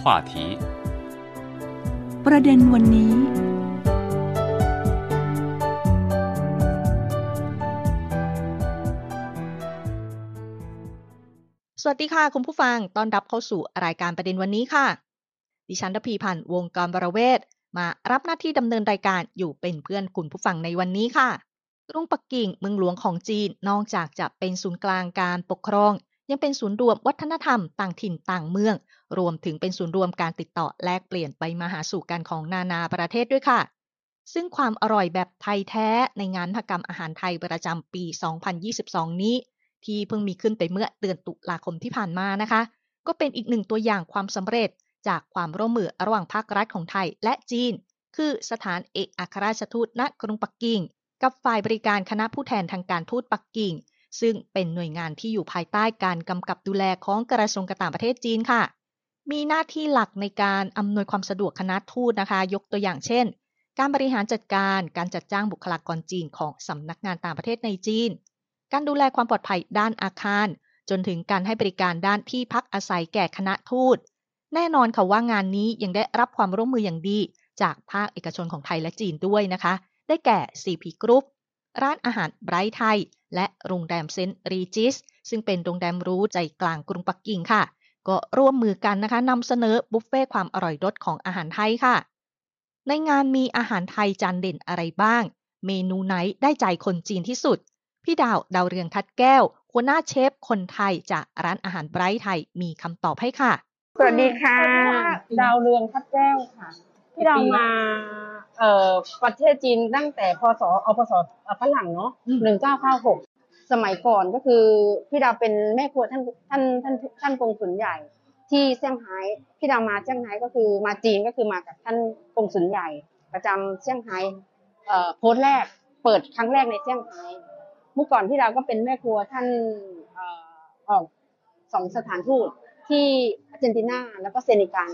话题。ประเด็นวันนี้ สวัสดีค่ะ คุณผู้ฟัง ต้อนรับเข้าสู่รายการประเด็นวันนี้ค่ะ ดิฉันรพีพันธ์วงกรบรเวศมารับหน้าที่ดำเนินรายการอยู่เป็นเพื่อนคุณผู้ฟังในวันนี้ค่ะ กรุงปักกิ่งเมืองหลวงของจีน นอกจากจะเป็นศูนย์กลางการปกครอง ยังเป็นศูนย์รวมวัฒนธรรมต่างถิ่นต่างเมือง รวมถึงเป็นศูนย์รวมการติดต่อแลกเปลี่ยนไปมาหาสู่กันของนานาประเทศด้วยค่ะ ซึ่งความอร่อยแบบไทยแท้ในงานมหกรรมอาหารไทยประจำปี 2022 นี้ ที่เพิ่งมีขึ้นไปเมื่อเดือนตุลาคมที่ผ่านมานะคะ ก็เป็นอีกหนึ่งตัวอย่างความสำเร็จจากความร่วมมือระหว่างภาครัฐของไทยและจีน คือสถานเอกอัครราชทูตณกรุงปักกิ่ง กับฝ่ายบริการคณะผู้แทนทางการทูตปักกิ่ง ซึ่งเป็นหน่วยงานที่อยู่ภายใต้การกำกับดูแลของกระทรวงการต่างประเทศจีนค่ะ มีหน้าที่หลักในการอำนวยความสะดวกคณะทูตนะคะ ยกตัวอย่างเช่น การบริหารจัดการการจัดจ้างบุคลากรจีนของสำนักงานต่างประเทศในจีน การดูแลความปลอดภัยด้านอาคาร จนถึงการให้บริการด้านที่พักอาศัยแก่คณะทูต แน่นอนค่ะว่างานนี้ยังได้รับความร่วมมืออย่างดี จากภาคเอกชนของไทยและจีนด้วยนะคะ ได้แก่ CP Group ร้านอาหารไบรท์ไทย และโรงแรมเซนต์รีจิสซึ่งเป็นโรงแรมหรูใจกลางกรุงปักกิ่งค่ะ ก็ร่วมมือกันนะคะนำเสนอบุฟเฟต์ความอร่อยรสของอาหารไทยค่ะ ในงานมีอาหารไทยจานเด่นอะไรบ้าง เมนูไหนได้ใจคนจีนที่สุด พี่ดาวดาวเรืองทัดแก้วหัวหน้าเชฟคนไทยจากร้านอาหารไบรท์ไทยมีคำตอบให้ค่ะ สวัสดีค่ะ ดาวเรืองทัดแก้วค่ะที่เรามาเอ่อประเทศจีนตั้งแต่พศเอาพศเอาฝรั่งเนาะหนึ่งเก้าเก้าหก สมัยก่อนก็คือพี่ดาวเป็นแม่ครัวท่านท่านท่านท่านกงสุลใหญ่ ที่เซี่ยงไฮ้พี่ดาวมาเซี่ยงไฮ้ก็คือมาจีนก็คือมากับท่านกงสุลใหญ่ ประจำเซี่ยงไฮ้เอ่อโพสต์แรก เปิดครั้งแรกในเซี่ยงไฮ้เมื่อก่อนพี่ดาวก็เป็นแม่ครัวท่านเอ่อออกสองสถานทูตที่อาร์เจนตินาแล้วก็เซนิกัล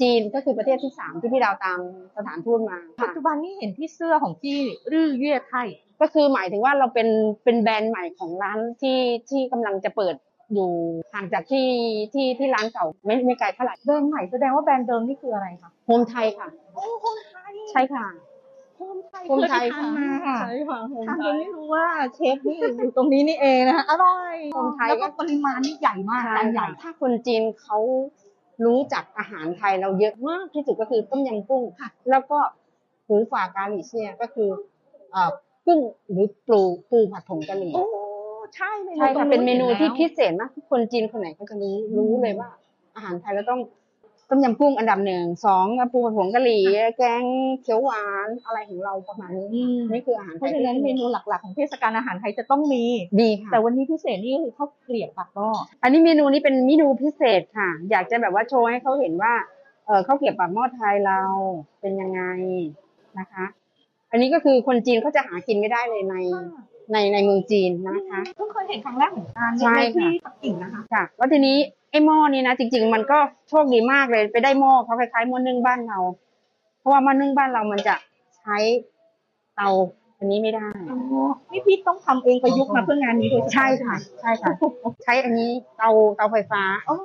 จีนก็คือประเทศที่สามที่พี่ดาวตามสถานทูตมาปัจจุบันนี้เห็นที่เสื้อของพี่รื่อเย่ไทยก็คือหมายถึงว่าเราเป็นเป็นแบรนด์ใหม่ของร้านที่ที่กำลังจะเปิดอยู่ห่างจากที่ที่ที่ร้านเก่าไม่ไม่ไกลเท่าไหร่แบรนด์ใหม่แสดงว่าแบรนด์เดิมนี่คืออะไรคะโฮมไทยค่ะโอ้โฮมไทยใช่ค่ะโฮมไทยโฮมไทยเคยไปทานมาค่ะใช่ค่ะโฮมทานไทจนยไม่รู้ว่าเชฟนี่อยู่ตรงนี้นี่เองนะคะอร่อยโฮมไทยแล้วก็ปริมาณนี่ใหญ่มากจานใหญ่ถ้าคนจีนเขา รู้จักอาหารไทยเราเยอะมากที่สุดก็คือต้มยำกุ้งค่ะแล้วก็หูฝากาหลีเซียก็คือเอ่อกุ้งหรือปูปูผัดผงกะหรี่โอ้ใช่เมนูใช่ตรค่ะงเป็นเมนูที่ห็พิแล้วเศษมากทุกคนจีนคนไหนก็จะรู้รู้เลยว่า อาหารไทยเราต้อง ต้มยำกุ้งอันดับหนึ่งสองปูผัดผงกะหรี่แกงเขียวหวานอะไรของเราประมาณนี้อืมนี่คืออาหารเพไทยราะฉะนั้นเมนูหลักๆของเทศกาลอาหารไทยจะต้องมี ดีค่ะแต่วันนี้พิเศษนี่คือข้าวเกลียบปากหม้ออันนี้เมนูนี้เป็นเมนูพิเศษค่ะ อยากจะแบบว่าโชว์ให้เขาเห็นว่าเออข้าวเกรี๊ยวปากหม้อไทยเราเป็นยังไงนะคะ อันนี้ก็คือคนจีนเขาจะหากินไม่ได้เลยในในในเมืองจีนนะคะ เพิ่งเคยเห็นครั้งแรกเหมือนกันใช่ในค่ะ ที่ปักกิ่งนะคะ ค่ะแล้วทีนี้ ไอ้หม้อนี้นะจริง ๆ มันก็โชคดีมากเลยไปได้หม้อเขาคล้ายๆหม้อนึ่งบ้านเรา เพราะว่าหม้อนึ่งบ้านเรามันจะใช้เตาอันนี้ไม่ได้อ๋อนี่พี่ต้องทำเองประยุกต์มาเพื่องานนี้โดยเฉพาใช่ค่ะ ใช่ค่ะ ใช้อันนี้เตาเตาไฟฟ้า อ๋อ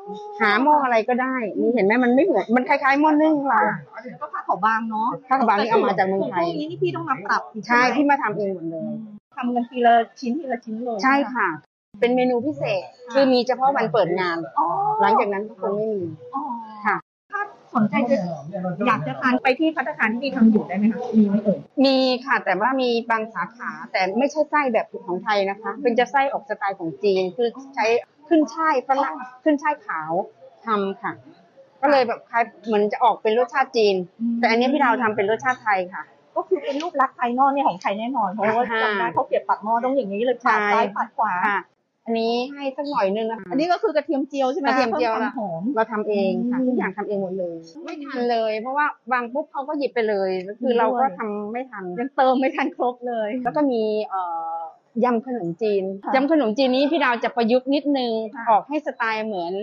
หาหม้ออะไรก็ได้นี่เห็นไหมมันไม่เหมือนมันคล้ายๆหม้อนึ่งเราแล้วก็ผ้าขาวบางเนาะผ้าขาวบางนี่เอามาจากเมืองไทยพวกนี้นี่พี่ต้องมาปรับอีกใช่ไหมพี่มาทำเองหมดเลย ทำกันทีละชิ้นทีละชิ้นเลย ใช่ค่ะ เป็นเมนูพิเศษคือมีเฉพาะวันเปิดงาน อ๋อหลังจากนั้นก็คงไม่มี อ๋อค่ะ ถ้าสนใจจะอยากจะทานไปที่พัตตาคารที่พี่ทำอยู่ได้ไหมคะมีไหมเอ่ยมีค่ะแต่ว่ามีบางสาขาแต่ไม่ใช่ไส้แบบของไทยนะคะ เป็นจะไส้ออกสไตล์ของจีน คือใช้ขึ้นช่ายฝรั่งขึ้นช่ายขาวทำค่ะ ก็เลยแบบคล้ายเหมือนจะออกเป็นรสชาติจีน แต่อันนี้พี่ดาวทำเป็นรสชาติไทยค่ะ ก็คือเป็นรูปลักษณ์ภายนอกเนี่ยของไทยแน่นอนเพราะว่าค่ะจำได้เขาเก็บปักหม้อต้องอย่างนี้เลยปัดใช่ซ้ายปัดขวา ค่ะ อันนี้ให้สักหน่อยนึงนะคะอันนี้ก็คือกระเทียมเจียวใช่ไหมกระเทียมเจียวพิ่ละความหอมเราทำเองค่ะอืมทุกอย่างทำเองหมดเลย ไม่ทันเลย เพราะว่าบางปุ๊บเขาก็หยิบไปเลยคือเราก็ทำไม่ทันยังเติมไม่ทันครบเลย แล้วก็มีเอ่อยำขนมจีนค่ะยำขนมจีนนี้พี่ดาวจะประยุกต์นิดนึงค่ะออกให้สไตล์เหมือน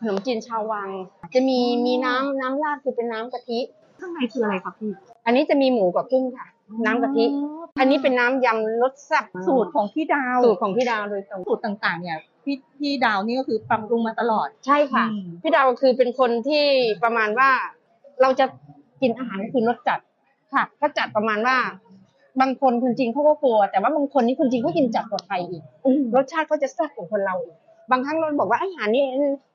ขนมจีนชาววัง จะมีมีน้ำน้ำราดคือเป็นน้ำกะทิข้างในคืออะไรครับพี่ อันนี้จะมีหมูกับกุ้งค่ะ น้ำกะทิ อันนี้เป็นน้ำยำรสแซ่บสูตรของพี่ดาวสูตรของพี่ดาวโดยตรงสูตรต่างๆเนี่ยพพี่พี่ดาวนี่ก็คือปรับปรุงมาตลอด ใช่ค่ะอืมพี่ดาวคือเป็นคนที่ประมาณว่า เราจะกินอาหารก็คือรสจัดค่ะก็จัดประมาณว่า บางคนคนจริงเขาก็กลัว แต่ว่าบางคนนี่คนจริงเขากินจัดกว่าไทยอีกรสชาติก็จะแซ่บกว่าคนเราอีก บางครั้งเราบอกว่าอาหารนี่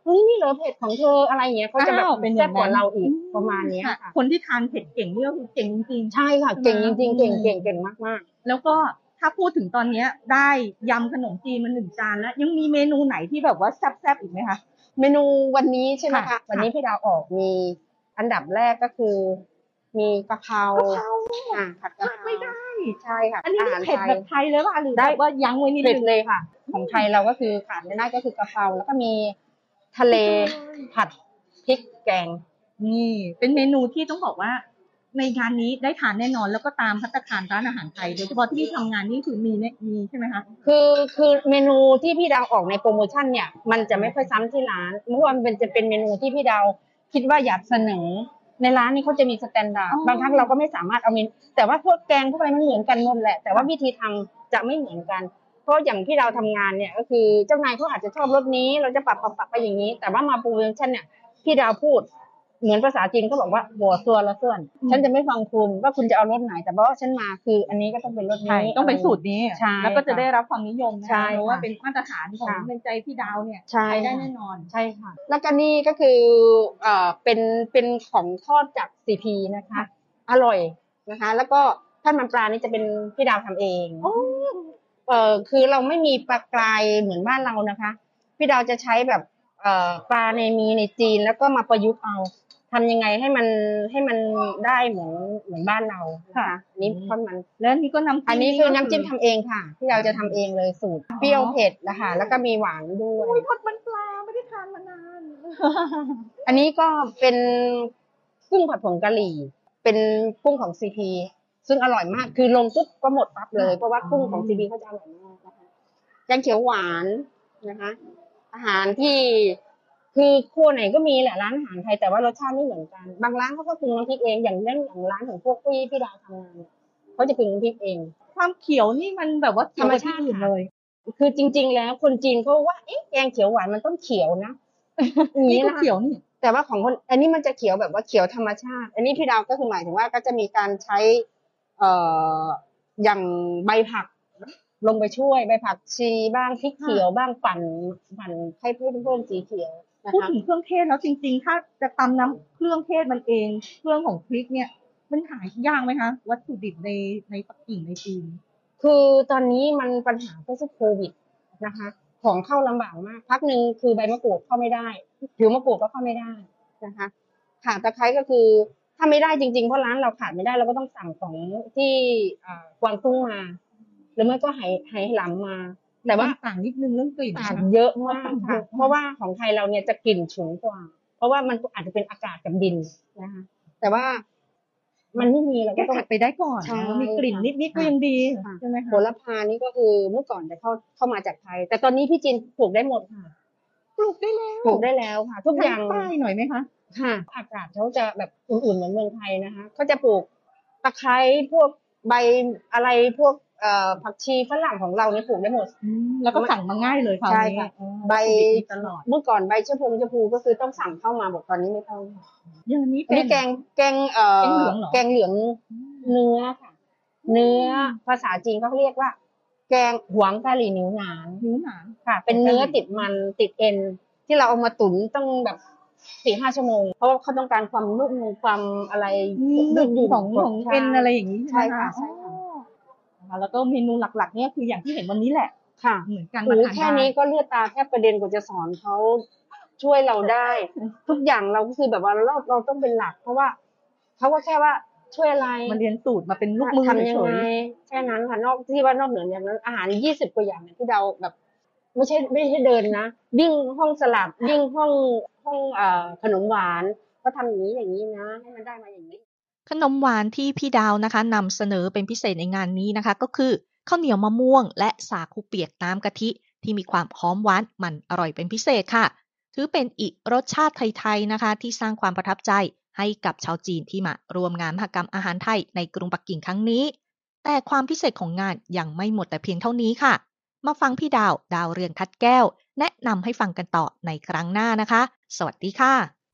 เฮ้ยนี่เหรอเผ็ดของเธออะไรอย่างเงี้ยเขาจะแบบอ้าวเป็นอแซ่ย่าบงนั้นกว่าเราอีกประมาณเนี้ยค่ะค่ะ คนที่ทานเผ็ดเก่งนี่ก็คือเก่งจริงใช่ค่ะ เก่งจริงๆเก่งเก่งเก่งมากๆ แล้วก็ถ้าพูดถึงตอนเนี้ยได้ยำขนมจีนมาหนึ่งจานแล้ว ยังมีเมนูไหนที่แบบว่าแซ่บๆอีกไหมคะๆเมนูวันนี้ใช่ไหมค่ะคะวันนี้พี่ดาวออกมีอันดับแรกก็คือ มีกะเพราอ่าผัดกะเพราไม่ได้ ใช่ค่ะอันนี้อานี่หารเผ็ดไทยแบบไทยเลยป่ะหรือได้แบบว่ายั้งไว้นิดเผ็ดนึงเลยค่ะ ของไทยเราก็คือขาดไม่ได้ก็คือกะเพราแล้วก็มีทะเลผัดพริกแกง นี่ เป็นเมนูที่ต้องบอกว่า ในงานนี้ได้ทานแน่นอนแล้วก็ตามพัตตาคารร้านอาหารไทยโดยเฉพาะที่พี่ทำงานนี่คือมีเนี่ยมีใช่ไหมคะ คือคือเมนูที่พี่ดาวออกในโปรโมชั่นเนี่ย มันจะไม่ค่อยซ้ำที่ร้านเพราะว่ามันเป็นจะเป็นเมนูที่พี่ดาวคิดว่าอยากเสนอ ในร้านนี้เขาจะมี standard อ๋อ บางครั้งเราก็ไม่สามารถเอาเมนแต่ว่าพวกแกงพวกอะไรมันเหมือนกันหมดแหละ แต่ว่าวิธีทำจะไม่เหมือนกัน เพราะอย่างที่เราทำงานเนี่ยก็คือเจ้านายเขาอาจจะชอบรสนี้ เราจะปรับปรับปรับไปอย่างนี้ แต่ว่ามาโปรโมชั่นเนี่ยพี่ดาวพูด เหมือนภาษาจีนก็บอกว่าหัวส่วนละส่วน ฉันจะไม่ฟังคุณว่าคุณจะเอารสไหน แต่เพราะว่าฉันมาคือ อันนี้ก็ต้องเป็นรสใช่นี้ต้องเป็นสูตรนี้ใช่แล้วก็จะค่ะได้รับความนิยมนะใช่คะเพราะว่าค่ะเป็นมาตรฐานของค่ะในใจพี่ดาวเนี่ยใช่ใช้ได้ค่ะแน่นอนใช่ค่ะ แล้วก็นี่ก็คือเอ่อเป็นเป็นของทอดจากซีพีนะคะ อร่อยนะคะ แล้วก็ท่านมันปลานี่จะเป็นพี่ดาวทำเองเอ่อคือเราไม่มีปลากรายเหมือนบ้านเรานะคะ พี่ดาวจะใช้แบบเอ่อปลาในมีในจีนแล้วก็มาประยุกต์เอา ทำยังไงให้มันให้มันได้เหมือนเหมือนบ้านเรานะคะค่ะอันนี้ทอดมัน แล้วอันนี้ก็น้ำจิ้มอันนี้คือน้ำจิ้มก็ทำเองค่ะ ที่เราจะทำเองเลยสูตรเปรี้ยวเผ็ดนะคะแล้วก็มีหวานด้วยอุ้ยทอดมันปลาไม่ได้ทานมานาน อันนี้ก็เป็นกุ้งผัดผงกะหรี่ เป็นกุ้งของซีพีซึ่งอร่อยมาก คือลงปุ๊บก็หมดปั๊บเลย เพราะว่ากุ้งของซีพีเขาจะอร่อยมากนะคะแกงเขียวหวานนะคะ อาหารที่ คือครัวไหนก็มีแหละร้านอาหารไทยแต่ว่ารสชาติไม่เหมือนกัน บางร้านเขาก็ปรุงน้ำพริกเองอย่างเรื่องอย่างร้านของพวกพี่พี่ดาวทำงานเนี่ยเขาจะปรุงน้ำพริกเอง ความเขียวนี่มันแบบว่าเขียวกว่ธรรมชาติที่อื่นเลย คือจริง ๆ แล้วคนจีนเขาว่าเอ๊ะแกงเขียวหวานมันต้องเขียวนะอย่างนี่นี้ก็นะคะเขียวนี่ แต่ว่าของคนอันนี้มันจะเขียวแบบว่าเขียวธรรมชาติ อันนี้พี่ดาวก็คือหมายถึงว่าก็จะมีการใช้เอ่ออย่างใบผัก ลงไปช่วยใบผักชีบ้างพริกเขียวบ้างปั่นปั่นให้เพิ่มเพิ่มสีเขียวนะ พูดคะถึงเครื่องเทศแล้วจริง ๆ ถ้าจะตำน้ำเครื่องเทศมันเอง เครื่องของพริกเนี่ย มันหายากไหมคะ วัตถุดิบในในปักกิ่งในจีนคือตอนนี้มันปัญหาก็คือโควิดนะคะ ของเข้าลำบากมาก พักหนึ่งคือใบมะกรูดเข้าไม่ได้ผิวมะกรูดก็เข้าไม่ได้นะคะ ขาตะไคร้ก็คือถ้าไม่ได้จริงๆเพราะร้านเราขาดไม่ได้เราก็ต้องสั่งของที่อ่ากวางตุ้งมา หรือไม่ก็ไหไหหลำมา แต่ว่าต่างนิดนึงเรื่องกลิ่นต่างนะคะเยอะมากค่ะเพราะว่าของไทยเราเนี่ยจะกลิ่นฉุนกว่า เพราะว่ามันอาจจะเป็นอากาศกับดินนะคะ แต่ว่ามันไม่มีเราก็แก้ต้องขัดไปได้ก่อนใช่มีกลิ่นค่ะนิดๆก็ยังดีค่ะใช่ไหมคะโหระพานี่ก็คือเมื่อก่อนจะเข้าเข้ามาจากไทย แต่ตอนนี้พี่จีนปลูกได้หมดค่ะปลูกได้แล้วปลูกได้แล้วค่ะ ทุกอย่างใช้ป้ายหน่อยไหมคะค่ะ อากาศเขาจะแบบอุ่นๆเหมือนเมืองไทยนะคะเขาจะปลูกตะไคร้พวกใบอะไรพวกเอ่อ ผักชีฝรั่งของเราเนี่ยปลูกได้หมด แล้วก็สั่งมาง่ายเลยคราวใช่นี้ค่ะอ๋อใบมีตลอดเมื่อก่อนใบชะพงชะพูก็คือต้องสั่งเข้ามาบอกตอนนี้ไม่ต้องค่ะอย่างนี้อันเป็นนี้แกงแกงเอ่อแกงเหลืองเหรอแกงเหลืองเนื้อค่ะ เนื้อภาษาจีนเขาเรียกว่า แกงหวงกะหรี่นิ้วหนานนิ้วหนาค่ะ เป็นเนื้อติดมันติดเอ็น ที่เราเอามาตุ๋นต้องแบบสี่ห้าชั่วโมง เพราะว่าเขาต้องการความนุ่มความอะไรยืดหยุ่นของของใช่เอ็นอะไรอย่างนี้ใช่ไหมค่ะใช่ค่ะอ๋อนะคะ แล้วก็เมนูหลักๆเนี่ยคืออย่างที่เห็นวันนี้แหละค่ะเหมือนกันโอ้มาโหทานแค่ได้นี้ก็เลือดตาแทบประเด็นกว่าจะสอนเขาช่วยเราได้ ทุกอย่างเราก็คือแบบว่าเราเราต้องเป็นหลัก เพราะว่าเขาก็แค่ว่าช่วยอะไรมันเรียนสูตรมาเป็นลูกมือทำยังเฉไงยแค่นั้นค่ะนอกที่ว่านอกเหนือจากนั้นอาหารยี่สิบกว่าอย่างเนี่ยที่เราแบบ ไม่ใช่ไม่ใช่เดินนะยิ่งห้องสลัดยิ่งห้องห้องเอ่อขนมหวานก็ทำอย่างนี้อย่างนี้นะ ให้มันได้มาอย่างนี้ ขนมหวานที่พี่ดาวนะคะนำเสนอเป็นพิเศษในงานนี้นะคะ ก็คือข้าวเหนียวมะม่วง และสาคูเปียกน้ำกะทิ ที่มีความหอมหวานมันอร่อยเป็นพิเศษค่ะ ถือเป็นอีกรสชาติไทยๆนะคะ ที่สร้างความประทับใจให้กับชาวจีนที่มารวมงานมหกรรมอาหารไทยในกรุงปักกิ่งครั้งนี้ แต่ความพิเศษของงานยังไม่หมดแต่เพียงเท่านี้ค่ะ มาฟังพี่ดาวดาวเรืองทัดแก้ว แนะนำให้ฟังกันต่อในครั้งหน้านะคะ สวัสดีค่ะ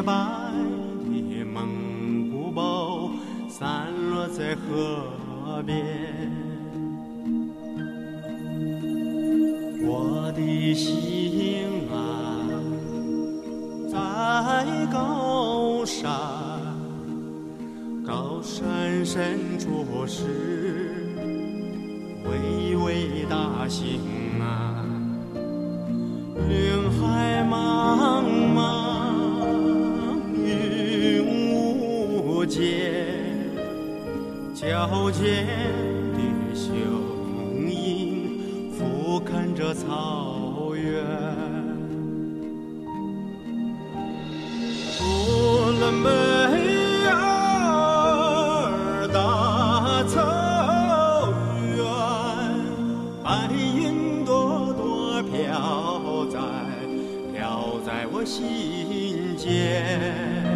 洁白的蒙古包散落在河边，我的心啊，在高山，高山深处是巍巍大兴呼伦贝尔大草原，白云朵朵飘在飘在我心间。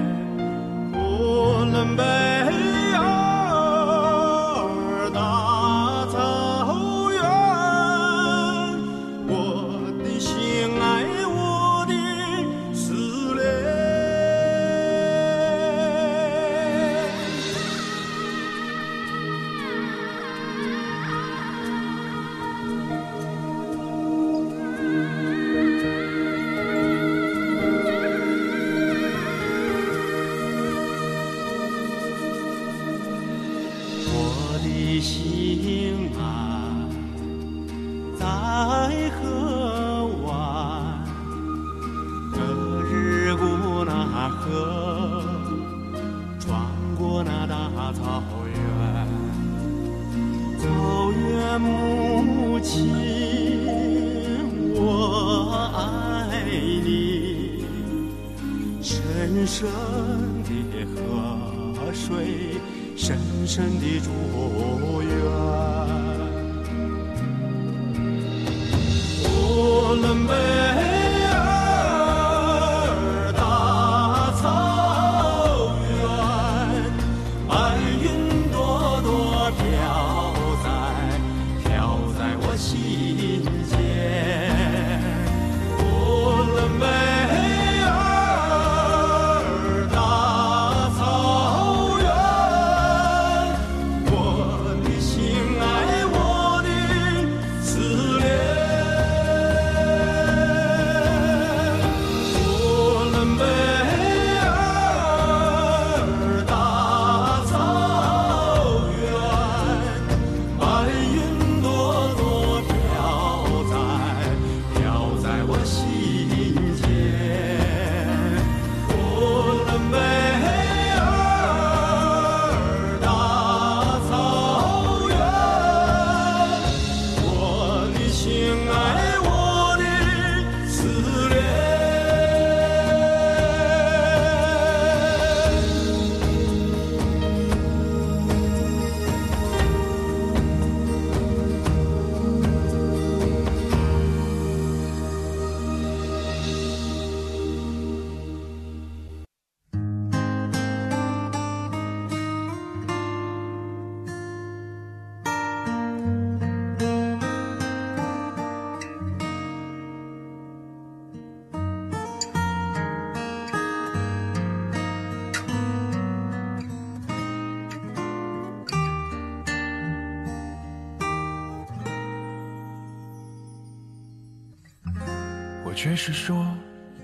却是说，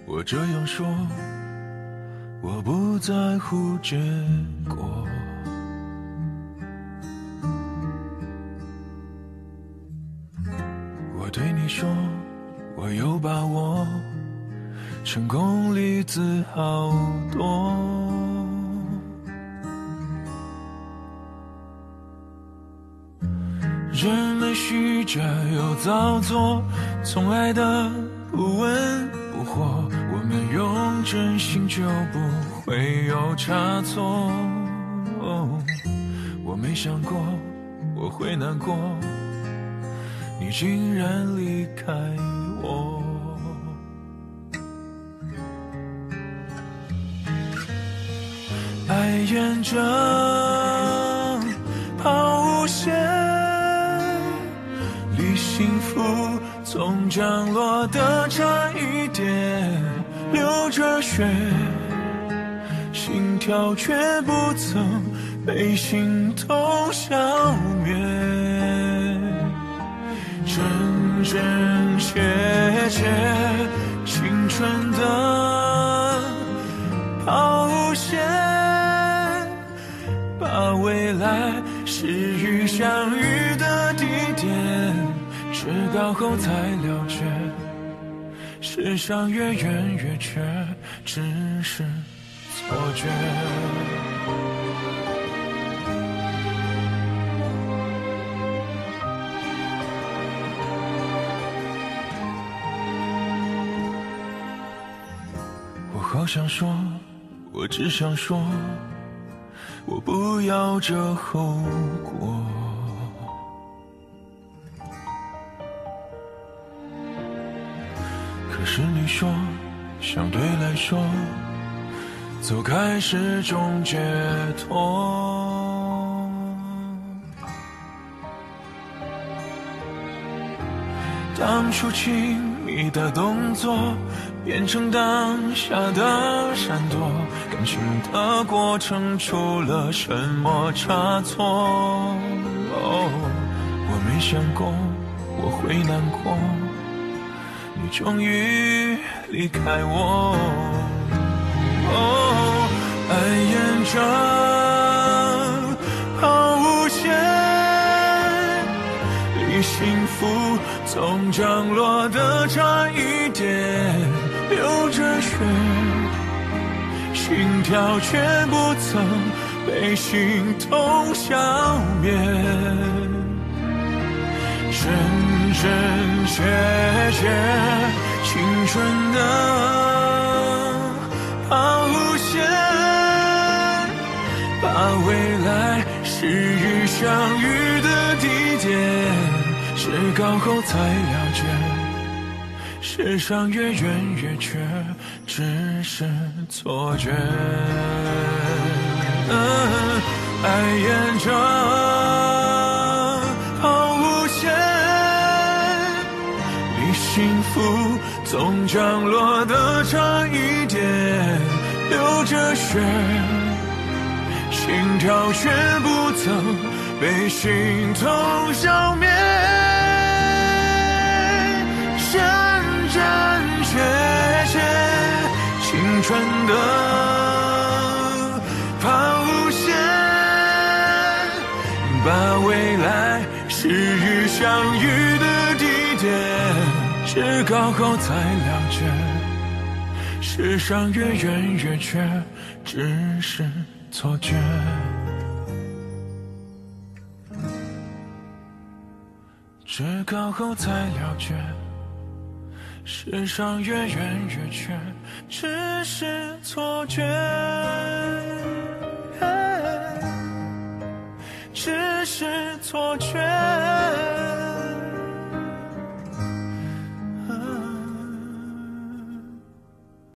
我这样说，我不在乎结果。我对你说，我有把握，成功例子好多。人们虚着又造作，从来的不温不火。我们用真心就不会有差错。我没想过我会难过，你竟然离开我。爱沿着抛物线，离幸福总降落的差一点，流着血，心跳却不曾被心痛消灭，真真切切青春的抛物线，把未来失与相遇，知道后才了解，世上越远越缺，只是错觉。我好想说，我只想说，我不要这后果。是你说，相对来说，走开是种解脱。当初亲密的动作变成当下的闪躲，感情的过程出了什么差错？哦，我没想过我会难过，终于离开我。哦，爱沿着抛物线。离幸福总降落的差一点，流着血，心跳却不曾被心痛消灭，真真真切青春的抛物线。把未来失与相遇的地点，知高后才了解，世上越远越缺，只是错觉。爱沿着幸福总降落的差一点，流着血。心跳却不曾被心痛消灭，真真切切青春的抛物线，把未来失与相遇，知高后才了解，世上越远越缺，只是。错觉，知高后才了解，世上越远越缺，只是错觉，只是错觉。